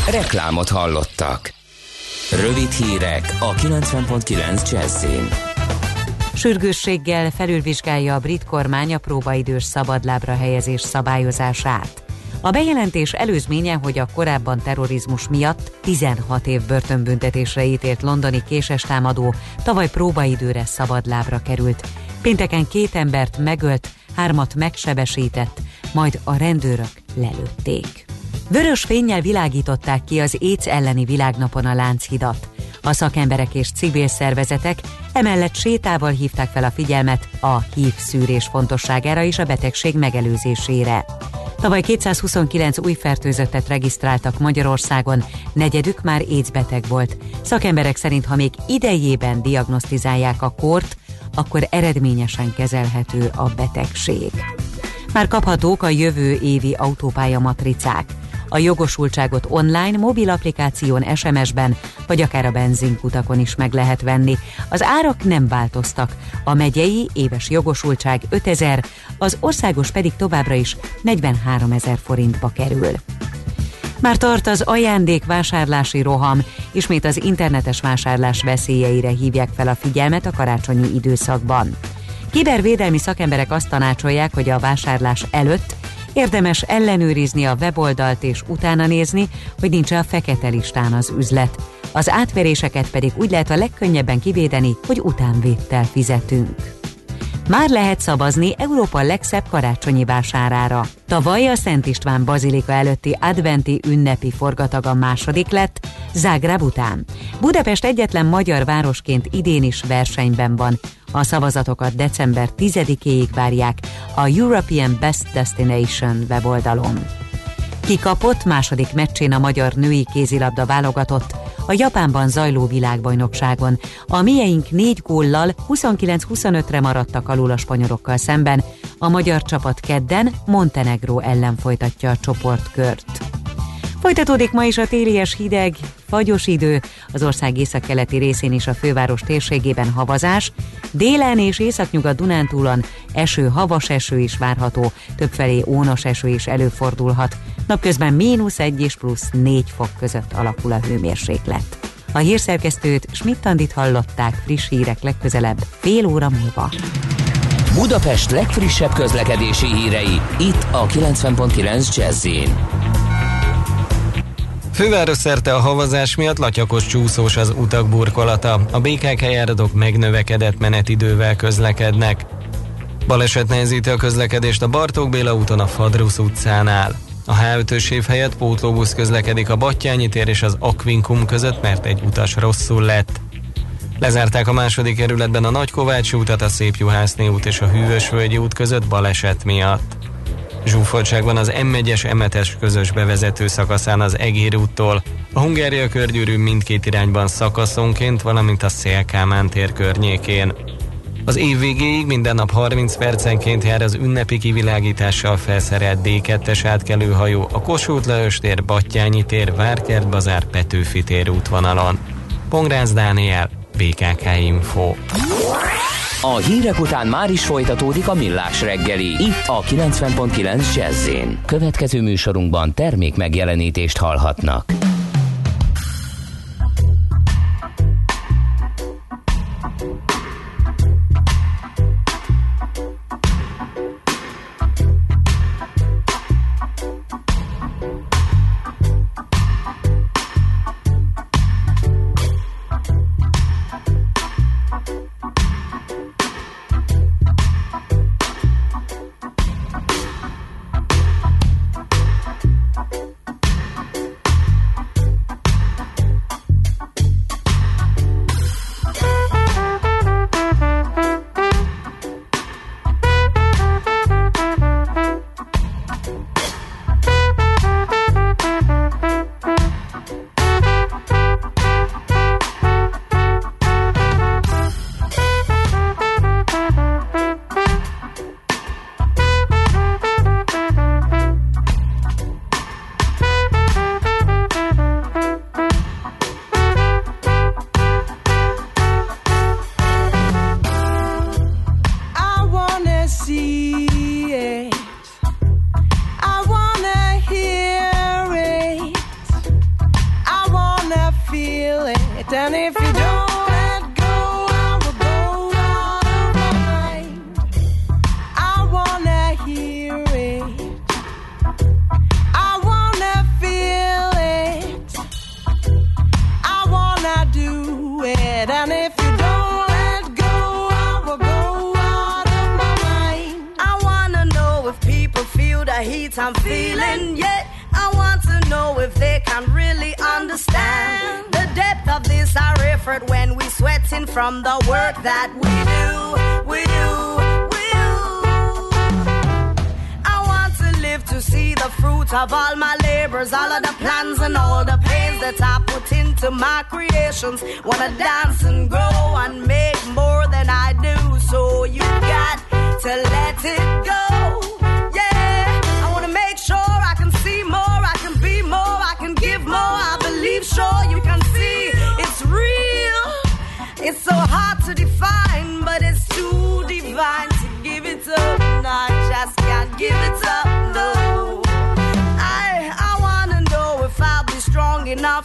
Speaker 3: Reklámot hallottak. Rövid hírek a 90.9 Jazzin.
Speaker 11: Sürgősséggel felülvizsgálja a brit kormány a próbaidős szabadlábra helyezés szabályozását. A bejelentés előzménye, hogy a korábban terrorizmus miatt 16 év börtönbüntetésre ítélt londoni késes támadó tavaly próbaidőre szabadlábra került. Pénteken két embert megölt, hármat megsebesített, majd a rendőrök lelőtték. Vörös fényjel világították ki az éc elleni világnapon a Lánchidat. A szakemberek és civil szervezetek emellett sétával hívták fel a figyelmet a hív szűrés fontosságára és a betegség megelőzésére. Tavaly 229 új fertőzöttet regisztráltak Magyarországon, negyedük már AIDS beteg volt. Szakemberek szerint, ha még idejében diagnosztizálják a kort, akkor eredményesen kezelhető a betegség. Már kaphatók a jövő évi autópálya matricák a jogosultságot online, mobil applikáción, SMS-ben, vagy akár a benzinkutakon is meg lehet venni. Az árak nem változtak. A megyei éves jogosultság 5000, az országos pedig továbbra is 43 ezer forintba kerül. Már tart az ajándékvásárlási roham, ismét az internetes vásárlás veszélyeire hívják fel a figyelmet a karácsonyi időszakban. Kibervédelmi szakemberek azt tanácsolják, hogy a vásárlás előtt Érdemes ellenőrizni a weboldalt és utána nézni, hogy nincs a fekete listán az üzlet. Az átveréseket pedig úgy lehet a legkönnyebben kivédeni, hogy utánvédtel fizetünk. Már lehet szavazni Európa legszebb karácsonyi vásárára. Tavaly a Szent István Bazilika előtti adventi ünnepi forgatag a második lett, Zágráb után. Budapest egyetlen magyar városként idén is versenyben van. A szavazatokat december 10-éig várják a European Best Destination weboldalon. Kikapott második meccsén a magyar női kézilabda válogatott a Japánban zajló világbajnokságon. A mieink négy góllal 29-25-re maradtak alul a spanyolokkal szemben. A magyar csapat kedden Montenegro ellen folytatja a csoportkört. Folytatódik ma is a télies hideg, fagyos idő, az ország északkeleti részén is a főváros térségében havazás, délen és északnyugat Dunántúlon eső, havas eső is várható, többfelé ónos eső is előfordulhat. Napközben mínusz 1 és plusz 4 fok között alakul a hőmérséklet. A hírszerkesztőt Schmidt-Tandit hallották friss hírek legközelebb fél óra múlva.
Speaker 12: Budapest legfrissebb közlekedési hírei itt a 90.9 jazz
Speaker 13: Főváros szerte a havazás miatt latyakos csúszós az utak burkolata. A BKK járatok megnövekedett menetidővel közlekednek. Baleset nehezíti a közlekedést a Bartók Béla úton a Fadrusz utcánál. A H5-ös év helyett pótlóbusz közlekedik a Battyányi tér és az Akvinkum között, mert egy utas rosszul lett. Lezárták a második kerületben a Nagykovácsi utat, a Szép Juhászné út és a Hűvösvölgyi út között baleset miatt. Zsúfoltságban az M1-es M7-es közös bevezető szakaszán az Egér úttól, a Hungária körgyűrű mindkét irányban szakaszonként, valamint a Szélkámán tér környékén. Az év végéig minden nap 30 percenként jár az ünnepi kivilágítással felszerelt D2-es átkelőhajó a Kossuth Lajos tér, Battyányi tér, Várkert bazár, Petőfi tér útvonalon. Pongrász Dániel, BKK Info.
Speaker 12: A hírek után már is folytatódik a millás reggeli. Itt a 90.9 jazz Következő műsorunkban termék megjelenítést hallhatnak.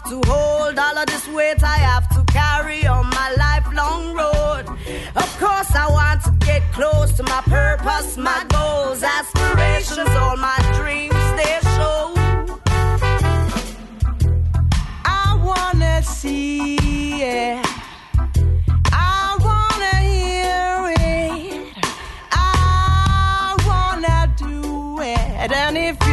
Speaker 10: to hold all of this weight I have to carry on my lifelong road. Of course, I want to get close to my purpose, my goals, aspirations, all my dreams they show. I wanna see it. I wanna hear it. I wanna do it. And if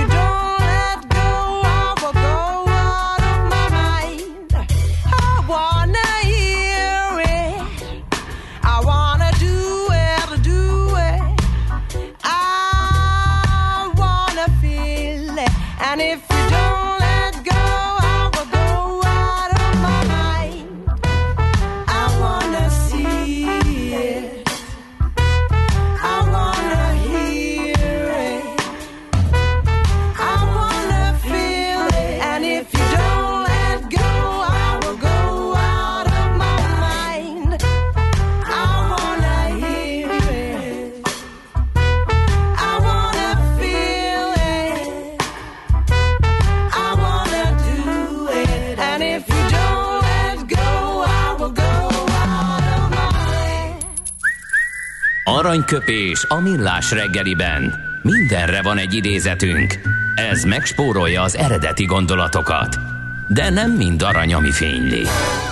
Speaker 3: Aranyköpés a millás reggeliben. Mindenre van egy idézetünk. Ez megspórolja az eredeti gondolatokat. De nem mind arany, ami fényli.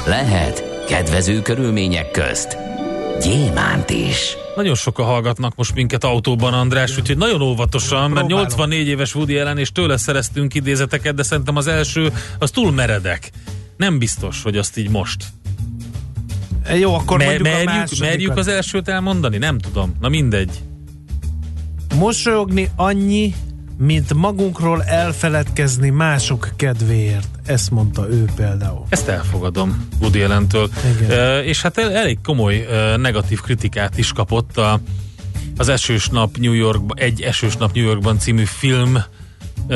Speaker 3: Lehet kedvező körülmények közt gyémánt is.
Speaker 2: Nagyon sokan hallgatnak most minket autóban, András, úgyhogy nagyon óvatosan, mert 84 éves Woody ellen és tőle szereztünk idézeteket, de szerintem az első az túl meredek. Nem biztos, hogy azt így most.
Speaker 1: Jó, akkor
Speaker 2: Me-
Speaker 1: mondjuk a
Speaker 2: merjük,
Speaker 1: másodikat.
Speaker 2: merjük az elsőt elmondani? Nem tudom. Na mindegy.
Speaker 1: Mosolyogni annyi, mint magunkról elfeledkezni mások kedvéért. Ezt mondta ő például.
Speaker 2: Ezt elfogadom Woody Allen-től. Uh, és hát el, elég komoly uh, negatív kritikát is kapott a, az Esős Nap New Yorkban, egy Esős Nap New Yorkban című film,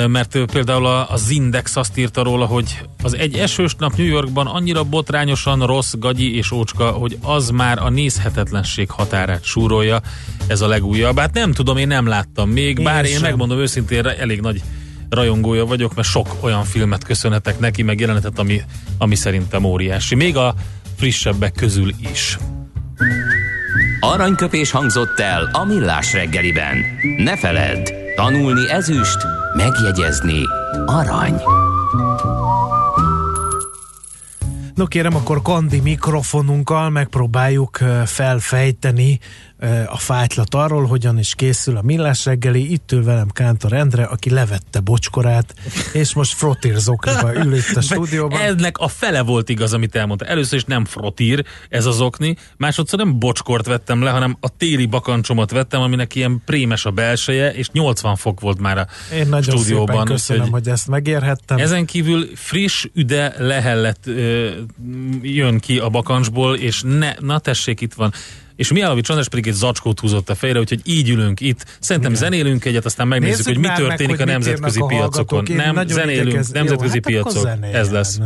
Speaker 2: mert például a, az Index azt írta róla, hogy az egy esős nap New Yorkban annyira botrányosan rossz, gagyi és ócska, hogy az már a nézhetetlenség határát súrolja. Ez a legújabb. Hát nem tudom, én nem láttam még,
Speaker 1: Én
Speaker 2: bár én
Speaker 1: sem.
Speaker 2: megmondom őszintén, elég nagy rajongója vagyok, mert sok olyan filmet köszönhetek neki, meg jelenetet, ami, ami szerintem óriási. Még a frissebbek közül is.
Speaker 3: Aranyköpés hangzott el a millás reggeliben. Ne feledd, tanulni ezüst, megjegyezni arany.
Speaker 1: No kérem, akkor kandi mikrofonunkkal megpróbáljuk felfejteni a fájtlat arról, hogyan is készül a millás reggeli. Itt ül velem Kántor Endre, aki levette bocskorát, és most frotírzokniba ül itt a stúdióban.
Speaker 2: Ennek a fele volt igaz, amit elmondta. Először is nem frotír ez az okni, másodszor nem bocskort vettem le, hanem a téli bakancsomat vettem, aminek ilyen prémes a belseje, és 80 fok volt már a
Speaker 1: Én nagyon
Speaker 2: stúdióban.
Speaker 1: szépen köszönöm, hogy ezt megérhettem.
Speaker 2: Ezen kívül friss, üde lehellet ö, jön ki a bakancsból, és ne, na tessék, itt van. És Mialovics András pedig egy zacskót húzott a fejre, úgyhogy így ülünk itt. Szerintem
Speaker 1: Igen.
Speaker 2: zenélünk egyet, aztán megnézzük,
Speaker 1: Nézzük
Speaker 2: hogy mi
Speaker 1: már meg,
Speaker 2: történik
Speaker 1: hogy
Speaker 2: a nemzetközi
Speaker 1: a
Speaker 2: piacokon.
Speaker 1: Én
Speaker 2: Nem, zenélünk,
Speaker 1: igyekez- Jó,
Speaker 2: nemzetközi
Speaker 1: hát
Speaker 2: piacok. Ez lesz.
Speaker 10: Oh,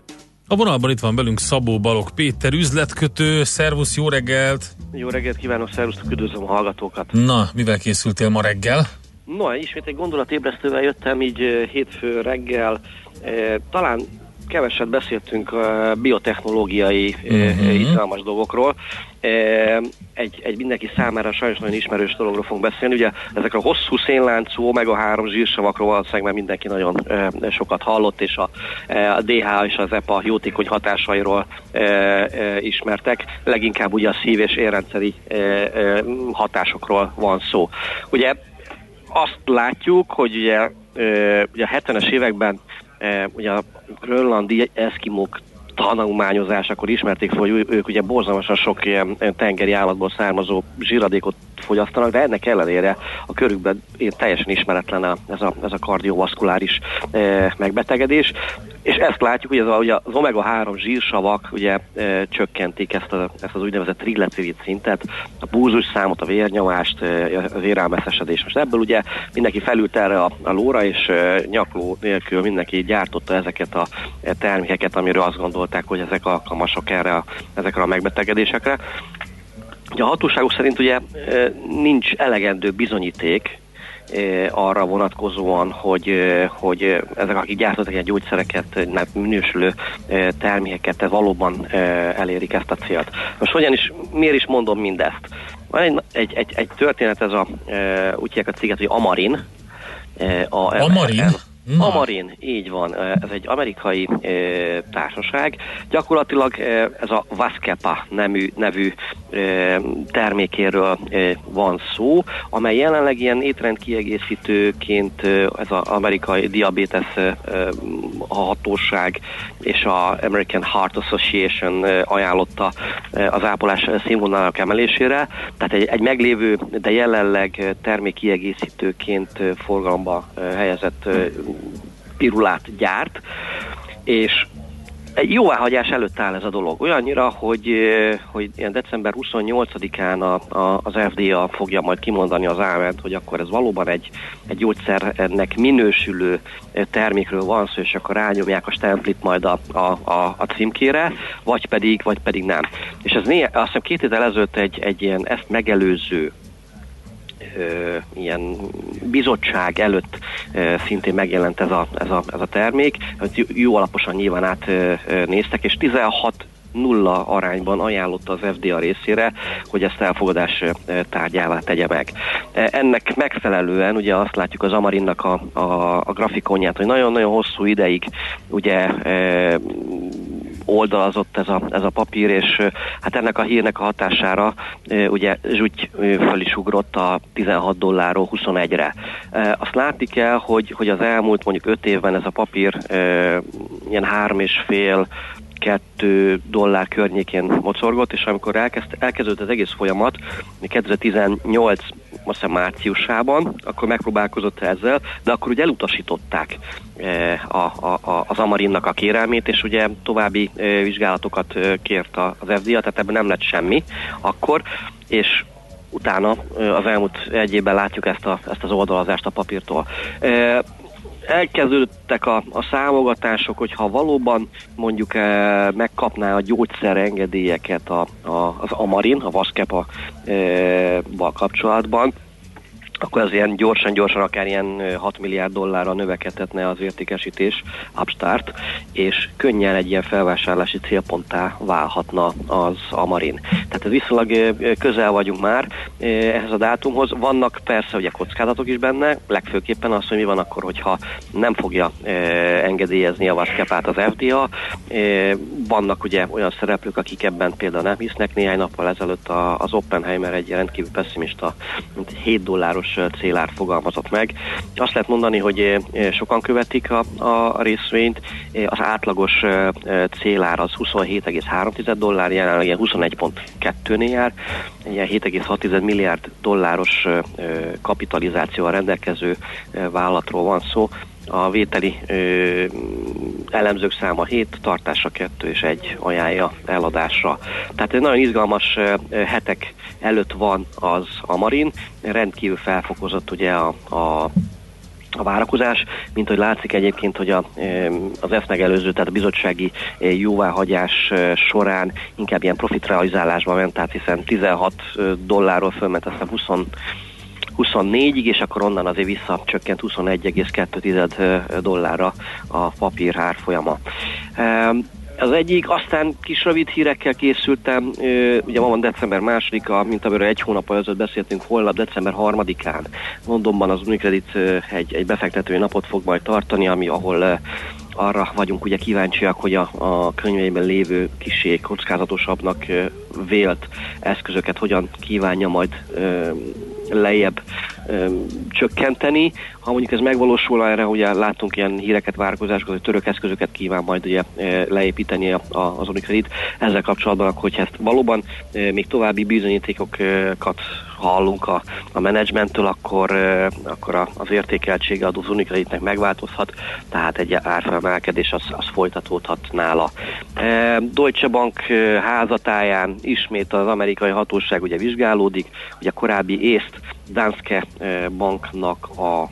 Speaker 2: A vonalban itt van velünk Szabó Balog Péter, üzletkötő. Szervusz, jó reggelt!
Speaker 14: Jó reggelt kívánok, szervusztok, üdvözlöm a hallgatókat.
Speaker 2: Na, mivel készültél ma reggel?
Speaker 14: No, ismét egy gondolatébresztővel jöttem így eh, hétfő reggel. Eh, Talán keveset beszéltünk eh, biotechnológiai uh-huh. izgalmas dolgokról. egy, egy mindenki számára sajnos nagyon ismerős dologról fogunk beszélni. Ugye ezek a hosszú szénláncú omega-3 zsírsavakról valószínűleg már mindenki nagyon sokat hallott, és a, a DH és az EPA jótékony hatásairól ismertek. Leginkább ugye a szív- és érrendszeri hatásokról van szó. Ugye azt látjuk, hogy ugye, ugye a 70-es években ugye a grönlandi eszkimók tanulmányozásakor ismerték hogy ők ugye borzalmasan sok ilyen tengeri állatból származó zsíradékot fogyasztanak, de ennek ellenére a körükben teljesen ismeretlen a, ez, a, ez a kardiovaszkuláris e, megbetegedés. És ezt látjuk, hogy ez a, ugye az omega-3 zsírsavak ugye e, csökkentik ezt, a, ezt az úgynevezett triglycerid szintet, a búzus számot, a vérnyomást, e, az érelmeszesedés. Most ebből ugye mindenki felült erre a, a lóra, és e, nyakló nélkül mindenki gyártotta ezeket a termékeket, amiről azt gondolták, hogy ezek alkalmasok erre a, ezekre a megbetegedésekre. Ugye a hatóságok szerint ugye e, nincs elegendő bizonyíték e, arra vonatkozóan, hogy, e, hogy ezek, akik gyártottak ilyen gyógyszereket, minősülő termékeket, valóban elérik ezt a célt. Most hogyan is, miért is mondom mindezt? Van egy, egy, egy, egy történet, ez a, úgy hívják a céget, hogy Amarin. A,
Speaker 2: Amarin? Na.
Speaker 14: Amarin, így van. Ez egy amerikai e, társaság. Gyakorlatilag e, ez a Vaskepa nemű, nevű e, termékéről van szó, amely jelenleg ilyen étrendkiegészítőként ez az amerikai diabetes hatóság és a American Heart Association ajánlotta az ápolás színvonalának emelésére. Tehát egy, egy meglévő, de jelenleg termékkiegészítőként forgalomba helyezett pirulát gyárt, és egy jóváhagyás előtt áll ez a dolog. Olyannyira, hogy, hogy ilyen december 28-án a, a, az FDA fogja majd kimondani az áment, hogy akkor ez valóban egy, egy gyógyszernek minősülő termékről van szó, és akkor rányomják a stemplit majd a, a, a, a címkére, vagy pedig, vagy pedig nem. És ez néha, azt hiszem két héttel ezelőtt egy, egy ilyen ezt megelőző ilyen bizottság előtt szintén megjelent ez a, ez a, ez a termék, hogy jó- alaposan nyilván átnéztek, és 16 nulla arányban ajánlotta az FDA részére, hogy ezt elfogadás tárgyává tegye meg. E, Ennek megfelelően ugye azt látjuk az Amarinnak a, a, a grafikonját, hogy nagyon-nagyon hosszú ideig ugye oldalazott ez a, ez a papír, és hát ennek a hírnek a hatására ugye zsúgy ö, föl is ugrott a 16 dollárról 21-re. E, Azt látni kell, hogy, hogy az elmúlt mondjuk 5 évben ez a papír ilyen három és fél kettő dollár környékén mocorgott, és amikor elkezd, elkezdődött az egész folyamat, 2018 azt hiszem márciusában, akkor megpróbálkozott ezzel, de akkor ugye elutasították eh, a, a, a, az Amarinnak a kérelmét, és ugye további eh, vizsgálatokat eh, kért az FDA, tehát ebben nem lett semmi akkor, és utána az elmúlt egy évben látjuk ezt, a, ezt az oldalazást a papírtól. Elkezdődtek a, a számogatások, hogy ha valóban mondjuk e, megkapná a gyógyszer engedélyeket a, a, az Amarin, a Vaskepa e, kapcsolatban, akkor az ilyen gyorsan-gyorsan akár ilyen ö, 6 milliárd dollárra növekedhetne az értékesítés upstart, és könnyen egy ilyen felvásárlási célponttá válhatna az Amarin. Tehát ez viszonylag közel vagyunk már ehhez a dátumhoz. Vannak persze ugye kockázatok is benne, legfőképpen az, hogy mi van akkor, hogyha nem fogja engedélyezni a Vaskepát az FDA. Vannak ugye olyan szereplők, akik ebben például nem hisznek. Néhány nappal ezelőtt az Oppenheimer egy rendkívül pessimista, mint 7 dolláros ö, célár fogalmazott meg. Azt lehet mondani, hogy ö, sokan követik a, a részvényt. Az átlagos célár az 27,3 dollár, jelenleg ilyen 21,2-nél jár. Ilyen 7,6 milliárd dolláros kapitalizációval rendelkező vállalatról van szó. A vételi ö, elemzők száma 7, tartása 2 és 1 ajánlja eladásra. Tehát egy nagyon izgalmas ö, hetek előtt van az a Marin, rendkívül felfokozott ugye a, a a várakozás, mint hogy látszik egyébként, hogy a, az ezt megelőző, tehát a bizottsági jóváhagyás során inkább ilyen profitrealizálásba ment, tehát hiszen 16 dollárról fölment aztán 20 24-ig, és akkor onnan azért visszacsökkent 21,2 dollárra a papír árfolyama. Az egyik, aztán kis rövid hírekkel készültem, ugye ma van december másodika, mint amiről egy hónap ezelőtt beszéltünk, holnap december harmadikán Londonban az Unicredit egy, egy befektetői napot fog majd tartani, ami ahol arra vagyunk ugye kíváncsiak, hogy a, a könyveiben lévő kisé kockázatosabbnak vélt eszközöket hogyan kívánja majd lejjebb ö, csökkenteni. Ha mondjuk ez megvalósul, erre ugye láttunk ilyen híreket, várakozásokat, hogy török eszközöket kíván majd ugye leépíteni az Unicredit. Ezzel kapcsolatban, akkor, hogyha ezt valóban még további bizonyítékokat hallunk a, a menedzsmenttől, akkor, akkor a, az értékeltsége az Unicreditnek megváltozhat, tehát egy árfelemelkedés az, az folytatódhat nála. Deutsche Bank házatáján ismét az amerikai hatóság ugye vizsgálódik, ugye a korábbi észt Danske banknak a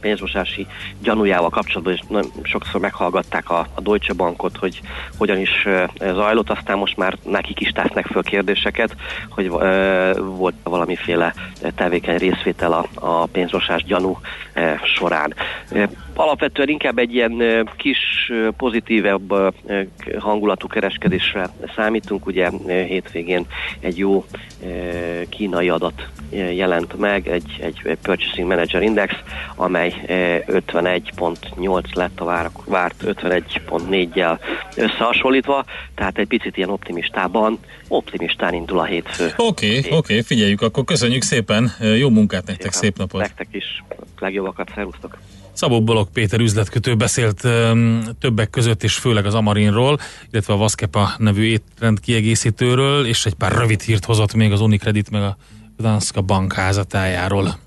Speaker 14: pénzmosási gyanújával kapcsolatban, nagyon sokszor meghallgatták a, a Deutsche Bankot, hogy hogyan is zajlott, aztán most már nekik is tesznek föl kérdéseket, hogy volt valamiféle tevékeny részvétel a, a pénzmosás gyanú során. Alapvetően inkább egy ilyen kis pozitívebb hangulatú kereskedésre számítunk. Ugye hétvégén egy jó kínai adat jelent meg, egy, egy Purchasing Manager Index, amely ö, 51.8 lett a várak, várt 51.4-jel összehasonlítva, tehát egy picit ilyen optimistában, optimistán indul a hétfő.
Speaker 2: Oké, okay, oké, okay, figyeljük, akkor köszönjük szépen, jó munkát nektek, szép napot!
Speaker 14: Nektek is, legjobbakat, szervusztok!
Speaker 2: Szabó Balog Péter üzletkötő beszélt um, többek között és főleg az Amarinról, illetve a Vaskepa nevű étrend kiegészítőről, és egy pár rövid hírt hozott még az Unicredit meg a Danska Bank házatájáról.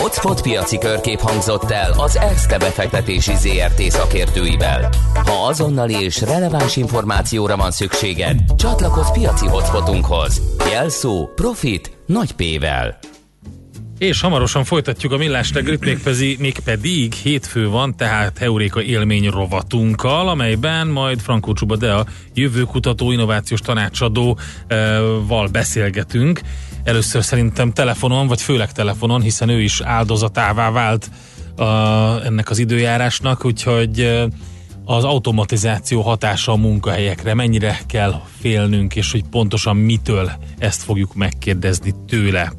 Speaker 3: Hotspot piaci körkép hangzott el az ESZTE befektetési ZRT szakértőivel. Ha azonnali és releváns információra van szükséged, csatlakozz piaci hotspotunkhoz. Jelszó Profit nagy P-vel.
Speaker 2: És hamarosan folytatjuk a millás reggelit, mégpedig, mégpedig hétfő van, tehát Heuréka élmény rovatunkkal, amelyben majd Frankó Csuba Dea jövőkutató, innovációs tanácsadóval beszélgetünk. Először szerintem telefonon, vagy főleg telefonon, hiszen ő is áldozatává vált a, ennek az időjárásnak, úgyhogy az automatizáció hatása a munkahelyekre, mennyire kell félnünk, és hogy pontosan mitől ezt fogjuk megkérdezni tőle.